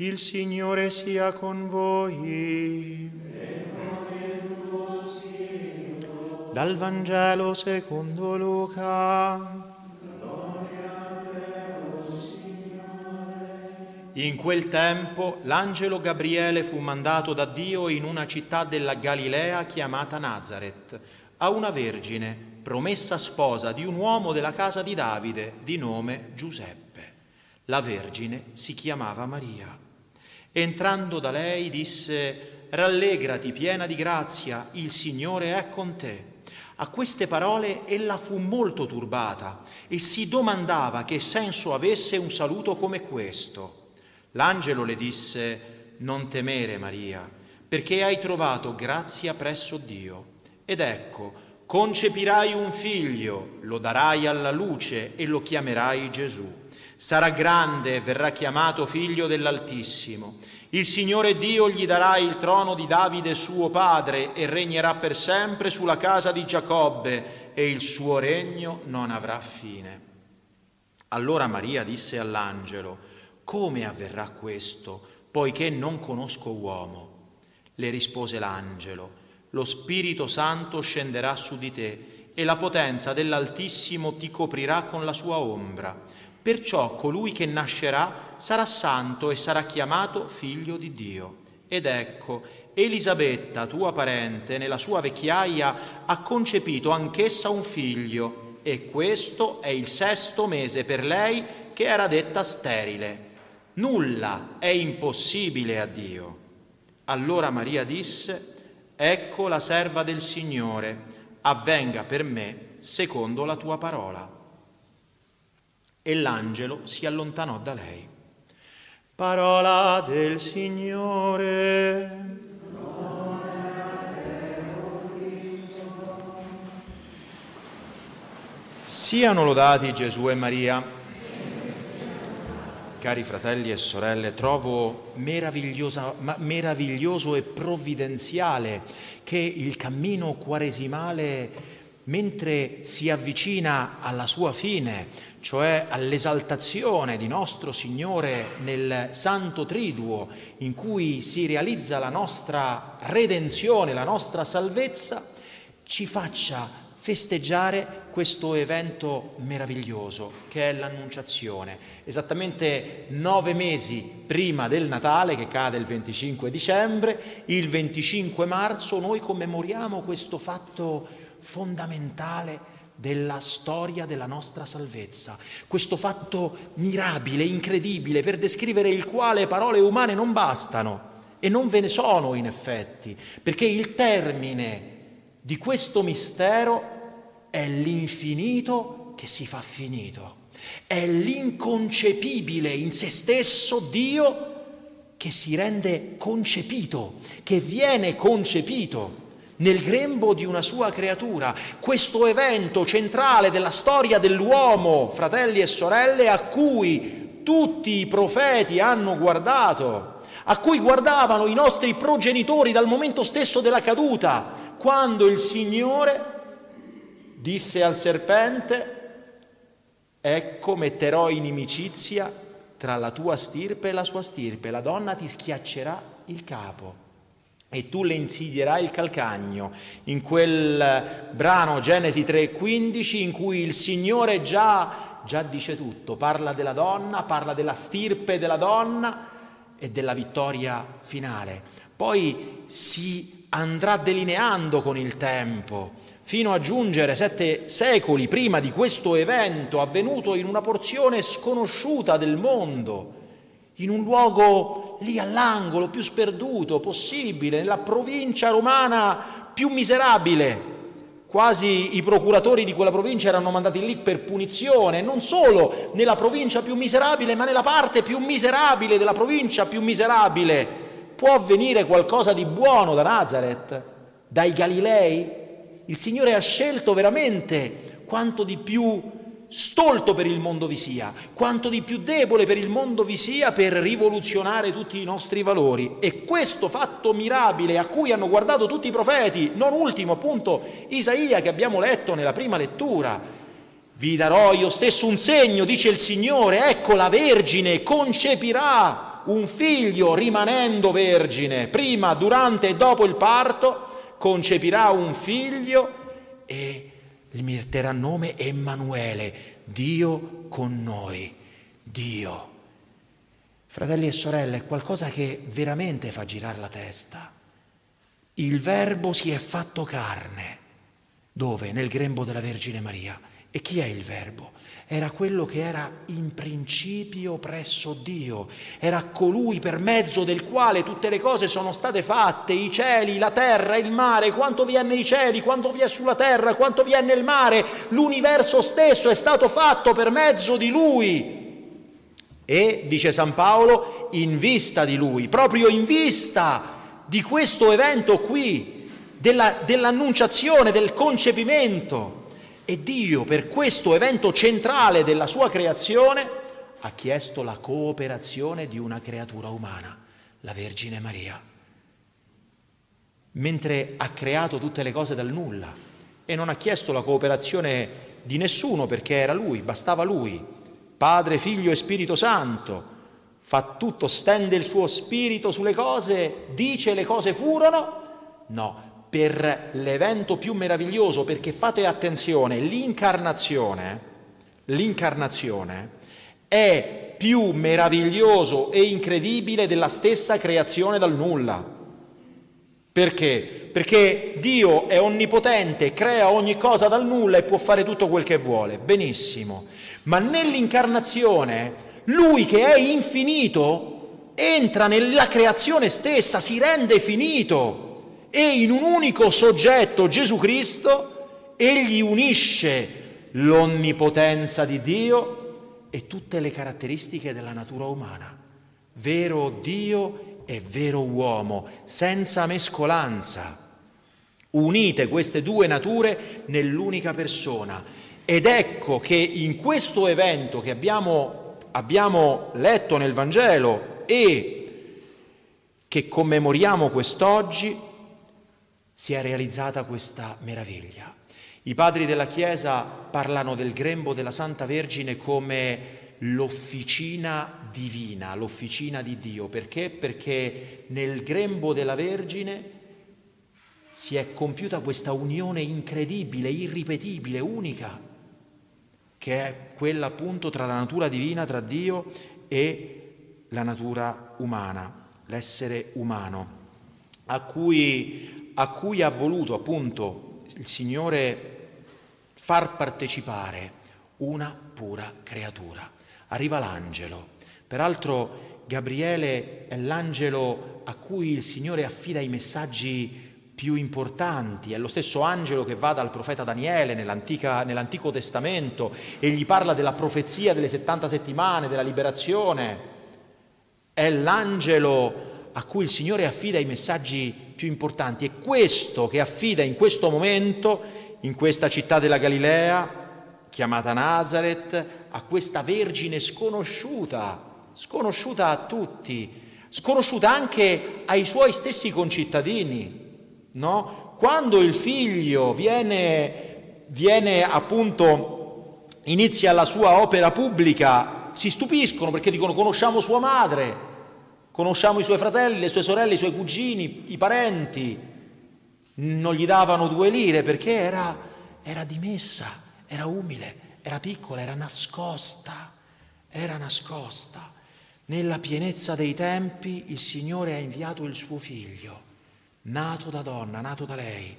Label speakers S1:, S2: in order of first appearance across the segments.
S1: Il Signore sia con voi. Dal Vangelo secondo Luca. In quel tempo l'angelo Gabriele fu mandato da Dio in una città della Galilea chiamata Nazareth, a una vergine, promessa sposa di un uomo della casa di Davide di nome Giuseppe. La vergine si chiamava Maria. Entrando da lei disse, Rallegrati piena di grazia, il Signore è con te. A queste parole ella fu molto turbata e si domandava che senso avesse un saluto come questo. L'angelo le disse, Non temere Maria, perché hai trovato grazia presso Dio. Ed ecco, concepirai un figlio, lo darai alla luce e lo chiamerai Gesù. Sarà grande e verrà chiamato figlio dell'Altissimo. Il Signore Dio gli darà il trono di Davide suo padre e regnerà per sempre sulla casa di Giacobbe e il suo regno non avrà fine. Allora Maria disse all'angelo, come avverrà questo, poiché non conosco uomo? Le rispose l'angelo, lo Spirito Santo scenderà su di te e la potenza dell'Altissimo ti coprirà con la sua ombra. Perciò colui che nascerà sarà santo e sarà chiamato figlio di Dio. Ed ecco, Elisabetta, tua parente, nella sua vecchiaia ha concepito anch'essa un figlio, e questo è il sesto mese per lei che era detta sterile. Nulla è impossibile a Dio. Allora Maria disse, Ecco la serva del Signore, avvenga per me secondo la tua parola e l'angelo si allontanò da lei. Parola del Signore. Siano lodati Gesù e Maria. Cari fratelli e sorelle, trovo meraviglioso e provvidenziale che il cammino quaresimale mentre si avvicina alla sua fine, cioè all'esaltazione di nostro Signore nel Santo Triduo, in cui si realizza la nostra redenzione, la nostra salvezza, ci faccia festeggiare questo evento meraviglioso che è l'Annunciazione. Esattamente nove mesi prima del Natale, che cade il 25 dicembre, il 25 marzo noi commemoriamo questo fatto fondamentale della storia della nostra salvezza, questo fatto mirabile, incredibile, per descrivere il quale parole umane non bastano e non ve ne sono in effetti, perché il termine di questo mistero è l'infinito che si fa finito, è l'inconcepibile in se stesso Dio che si rende concepito, che viene concepito nel grembo di una sua creatura, questo evento centrale della storia dell'uomo, fratelli e sorelle, a cui tutti i profeti hanno guardato, a cui guardavano i nostri progenitori dal momento stesso della caduta, quando il Signore disse al serpente, ecco metterò inimicizia tra la tua stirpe e la sua stirpe, la donna ti schiaccerà il capo e tu le insidierai il calcagno. In quel brano Genesi 3:15 in cui il Signore già, già dice tutto, parla della donna, parla della stirpe della donna e della vittoria finale. Poi si andrà delineando con il tempo fino a giungere sette secoli prima di questo evento avvenuto in una porzione sconosciuta del mondo in un luogo lì all'angolo più sperduto possibile, nella provincia romana più miserabile. Quasi i procuratori di quella provincia erano mandati lì per punizione, non solo nella provincia più miserabile, ma nella parte più miserabile della provincia più miserabile. Può avvenire qualcosa di buono da Nazareth, dai Galilei? Il Signore ha scelto veramente quanto di più stolto per il mondo vi sia, quanto di più debole per il mondo vi sia per rivoluzionare tutti i nostri valori. E questo fatto mirabile a cui hanno guardato tutti i profeti, non ultimo appunto Isaia che abbiamo letto nella prima lettura, vi darò io stesso un segno, dice il Signore, ecco la Vergine concepirà un figlio rimanendo vergine, prima, durante e dopo il parto, concepirà un figlio e gli metterà nome Emanuele, Dio con noi, Dio. Fratelli e sorelle, è qualcosa che veramente fa girare la testa. Il Verbo si è fatto carne. Dove? Nel grembo della Vergine Maria. E chi è il Verbo? Era quello che era in principio presso Dio, era colui per mezzo del quale tutte le cose sono state fatte, i cieli, la terra, il mare, quanto vi è nei cieli, quanto vi è sulla terra, quanto vi è nel mare, l'universo stesso è stato fatto per mezzo di Lui. E, dice San Paolo, in vista di Lui, proprio in vista di questo evento qui, della, dell'annunciazione, del concepimento. E Dio, per questo evento centrale della sua creazione, ha chiesto la cooperazione di una creatura umana, la Vergine Maria. Mentre ha creato tutte le cose dal nulla e non ha chiesto la cooperazione di nessuno perché era lui, bastava lui, Padre, Figlio e Spirito Santo, fa tutto, stende il suo spirito sulle cose, dice le cose furono? No, per l'evento più meraviglioso, perché fate attenzione, l'incarnazione, l'incarnazione è più meraviglioso e incredibile della stessa creazione dal nulla. Perché? Perché Dio è onnipotente, crea ogni cosa dal nulla e può fare tutto quel che vuole. Benissimo. Ma nell'incarnazione, lui che è infinito entra nella creazione stessa, si rende finito e in un unico soggetto, Gesù Cristo, egli unisce l'onnipotenza di Dio e tutte le caratteristiche della natura umana. Vero Dio e vero uomo, senza mescolanza. Unite queste due nature nell'unica persona. Ed ecco che in questo evento che abbiamo, abbiamo letto nel Vangelo e che commemoriamo quest'oggi, si è realizzata questa meraviglia. I padri della Chiesa parlano del grembo della Santa Vergine come l'officina divina, l'officina di Dio. Perché? Perché nel grembo della Vergine si è compiuta questa unione incredibile, irripetibile, unica, che è quella appunto tra la natura divina, tra Dio e la natura umana, l'essere umano, a cui a cui ha voluto appunto il Signore far partecipare una pura creatura. Arriva l'angelo. Peraltro Gabriele è l'angelo a cui il Signore affida i messaggi più importanti, è lo stesso angelo che va dal profeta Daniele nell'Antico Testamento e gli parla della profezia delle 70 settimane, della liberazione, è l'angelo a cui il Signore affida i messaggi più importanti. È questo che affida in questo momento, in questa città della Galilea, chiamata Nazareth, a questa vergine sconosciuta, sconosciuta a tutti, sconosciuta anche ai suoi stessi concittadini. No? Quando il figlio viene, viene appunto, inizia la sua opera pubblica, si stupiscono perché dicono conosciamo sua madre, Conosciamo i suoi fratelli, le sue sorelle, i suoi cugini, i parenti. Non gli davano due lire perché era, era dimessa, era umile, era piccola, era nascosta, era nascosta. Nella pienezza dei tempi il Signore ha inviato il suo figlio, nato da donna, nato da lei.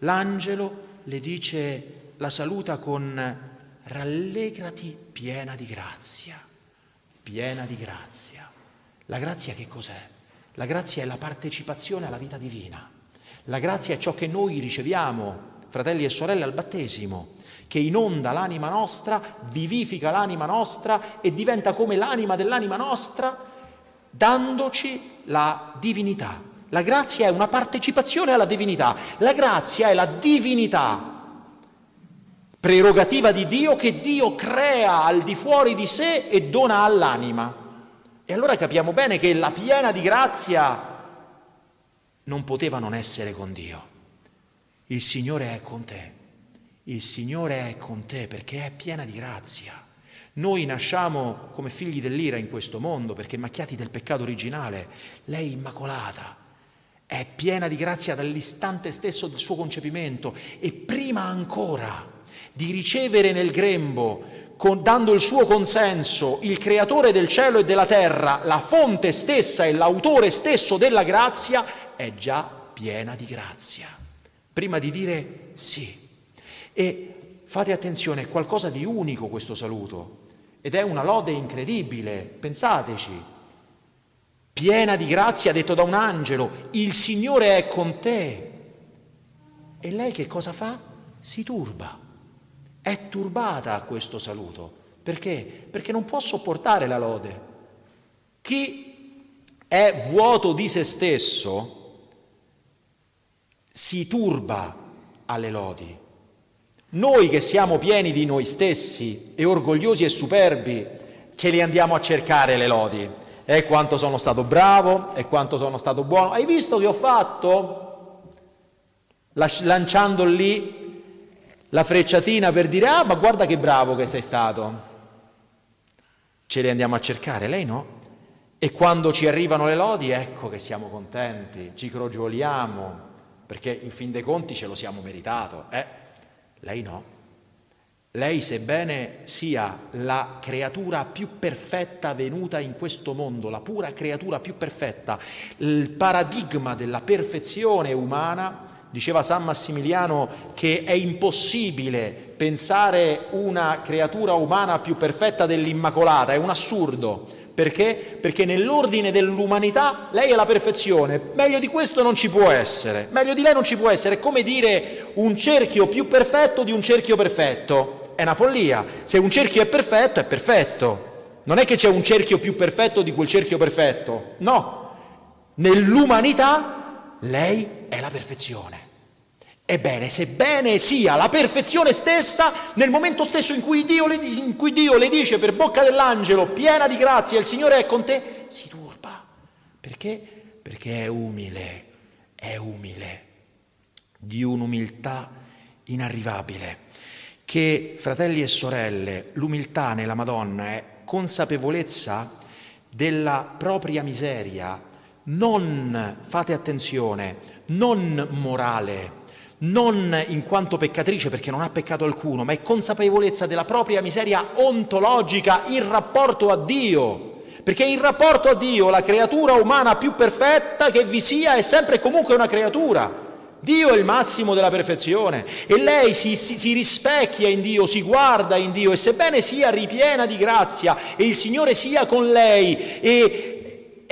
S1: L'angelo le dice, la saluta con rallegrati piena di grazia, piena di grazia. La grazia che cos'è? La grazia è la partecipazione alla vita divina. La grazia è ciò che noi riceviamo, fratelli e sorelle, al battesimo, che inonda l'anima nostra, vivifica l'anima nostra e diventa come l'anima dell'anima nostra, dandoci la divinità. La grazia è una partecipazione alla divinità. La grazia è la divinità, prerogativa di Dio che Dio crea al di fuori di sé e dona all'anima. E allora capiamo bene che la piena di grazia non poteva non essere con Dio. Il Signore è con te, il Signore è con te perché è piena di grazia. Noi nasciamo come figli dell'ira in questo mondo perché macchiati del peccato originale. Lei immacolata, è piena di grazia dall'istante stesso del suo concepimento e prima ancora di ricevere nel grembo, con, dando il suo consenso, il creatore del cielo e della terra, la fonte stessa e l'autore stesso della grazia, è già piena di grazia. Prima di dire sì. E fate attenzione, è qualcosa di unico questo saluto ed è una lode incredibile, pensateci piena di grazia, detto da un angelo, il Signore è con te. E lei che cosa fa? Si turba. È turbata a questo saluto. Perché? Perché non può sopportare la lode. Chi è vuoto di se stesso si turba alle lodi. Noi che siamo pieni di noi stessi e orgogliosi e superbi, ce li andiamo a cercare le lodi e quanto sono stato bravo, e quanto sono stato buono. Hai visto che ho fatto? Lanciando lì la frecciatina per dire, ah ma guarda che bravo che sei stato. Ce le andiamo a cercare, lei no? E quando ci arrivano le lodi, ecco che siamo contenti, ci crogioliamo, perché in fin dei conti ce lo siamo meritato. Eh? Lei no. Lei, sebbene sia la creatura più perfetta venuta in questo mondo, la pura creatura più perfetta, il paradigma della perfezione umana, diceva San Massimiliano che è impossibile pensare una creatura umana più perfetta dell'Immacolata, è un assurdo. Perché? Perché nell'ordine dell'umanità lei è la perfezione, meglio di questo non ci può essere, meglio di lei non ci può essere, è come dire un cerchio più perfetto di un cerchio perfetto è una follia. Se un cerchio è perfetto, è perfetto. Non è che c'è un cerchio più perfetto di quel cerchio perfetto. No. Nell'umanità lei è la perfezione. Ebbene, sebbene sia la perfezione stessa, nel momento stesso in cui, Dio le, in cui Dio le dice per bocca dell'angelo, piena di grazia, il Signore è con te, si turba. Perché? Perché è umile, è umile, di un'umiltà inarrivabile che, fratelli e sorelle, l'umiltà nella Madonna è consapevolezza della propria miseria, non, fate attenzione, non morale, non in quanto peccatrice perché non ha peccato alcuno, ma è consapevolezza della propria miseria ontologica in rapporto a Dio. Perché in rapporto a Dio la creatura umana più perfetta che vi sia è sempre e comunque una creatura. Dio è il massimo della perfezione e lei si, si, si, rispecchia in Dio, si guarda in Dio e sebbene sia ripiena di grazia e il Signore sia con lei e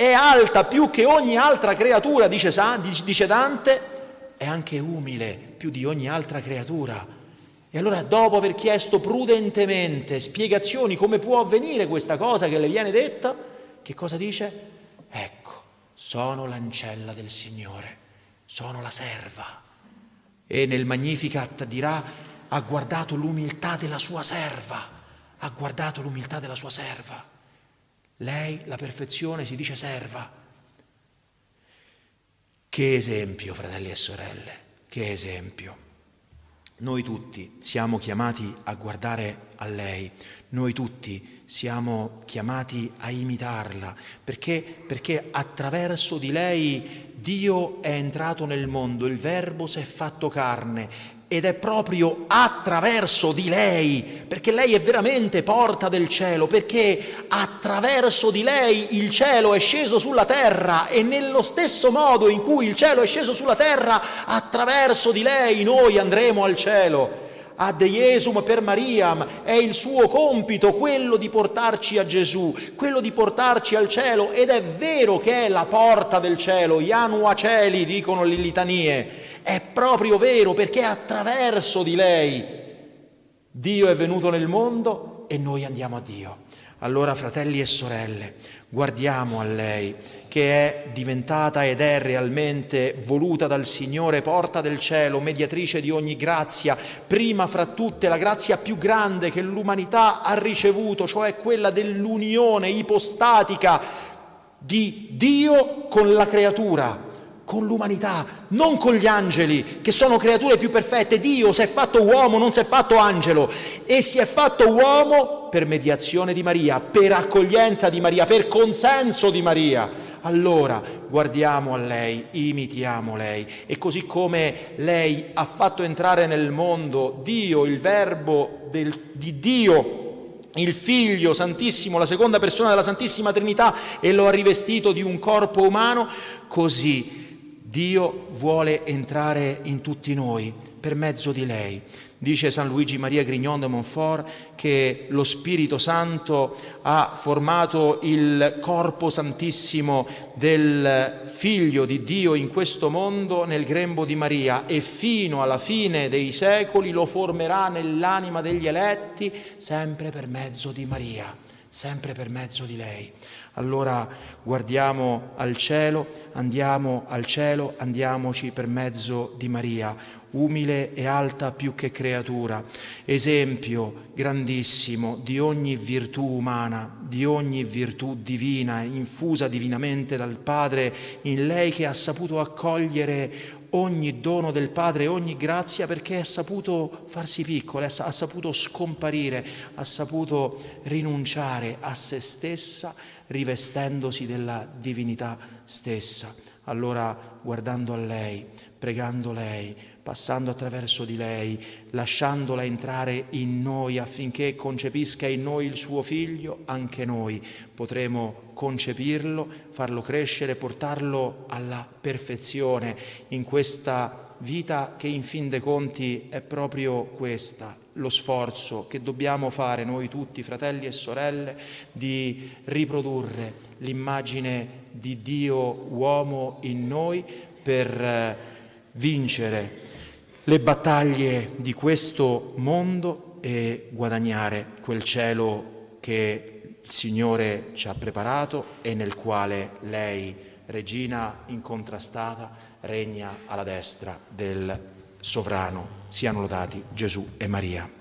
S1: è alta più che ogni altra creatura, dice, dice Dante, è anche umile più di ogni altra creatura. E allora dopo aver chiesto prudentemente spiegazioni come può avvenire questa cosa che le viene detta, che cosa dice? Ecco, sono l'ancella del Signore sono la serva. E nel Magnificat dirà, ha guardato l'umiltà della sua serva, ha guardato l'umiltà della sua serva. Lei, la perfezione, si dice serva. Che esempio, fratelli e sorelle, che esempio. Noi tutti siamo chiamati a guardare a lei, noi tutti siamo chiamati a imitarla, perché, perché attraverso di lei Dio è entrato nel mondo, il Verbo si è fatto carne ed è proprio attraverso di lei, perché lei è veramente porta del cielo, perché attraverso di lei il cielo è sceso sulla terra e nello stesso modo in cui il cielo è sceso sulla terra, attraverso di lei noi andremo al cielo. Ad Iesum per Mariam, è il suo compito quello di portarci a Gesù, quello di portarci al cielo ed è vero che è la porta del cielo, Ianua Celi dicono le litanie, è proprio vero perché attraverso di lei Dio è venuto nel mondo e noi andiamo a Dio. Allora fratelli e sorelle, guardiamo a lei che è diventata ed è realmente voluta dal Signore, porta del cielo, mediatrice di ogni grazia, prima fra tutte la grazia più grande che l'umanità ha ricevuto, cioè quella dell'unione ipostatica di Dio con la creatura, con l'umanità, non con gli angeli, che sono creature più perfette. Dio si è fatto uomo, non si è fatto angelo, e si è fatto uomo per mediazione di Maria, per accoglienza di Maria, per consenso di Maria. Allora guardiamo a lei, imitiamo lei e così come lei ha fatto entrare nel mondo Dio, il verbo del, di Dio, il Figlio Santissimo, la seconda persona della Santissima Trinità e lo ha rivestito di un corpo umano, così Dio vuole entrare in tutti noi per mezzo di lei. Dice San Luigi Maria Grignon de Montfort che lo Spirito Santo ha formato il corpo santissimo del Figlio di Dio in questo mondo nel grembo di Maria e fino alla fine dei secoli lo formerà nell'anima degli eletti sempre per mezzo di Maria, sempre per mezzo di lei. Allora guardiamo al cielo, andiamo al cielo, andiamoci per mezzo di Maria, umile e alta più che creatura, esempio grandissimo di ogni virtù umana, di ogni virtù divina, infusa divinamente dal Padre in lei che ha saputo accogliere ogni dono del Padre, ogni grazia perché ha saputo farsi piccola, ha saputo scomparire, ha saputo rinunciare a se stessa rivestendosi della divinità stessa. Allora guardando a lei, pregando lei, passando attraverso di lei, lasciandola entrare in noi affinché concepisca in noi il suo figlio, anche noi potremo concepirlo, farlo crescere, portarlo alla perfezione. In questa vita che in fin dei conti è proprio questa, lo sforzo che dobbiamo fare noi tutti, fratelli e sorelle, di riprodurre l'immagine di Dio uomo in noi per eh, vincere le battaglie di questo mondo e guadagnare quel cielo che il Signore ci ha preparato e nel quale lei, regina incontrastata, regna alla destra del sovrano. Siano lodati Gesù e Maria.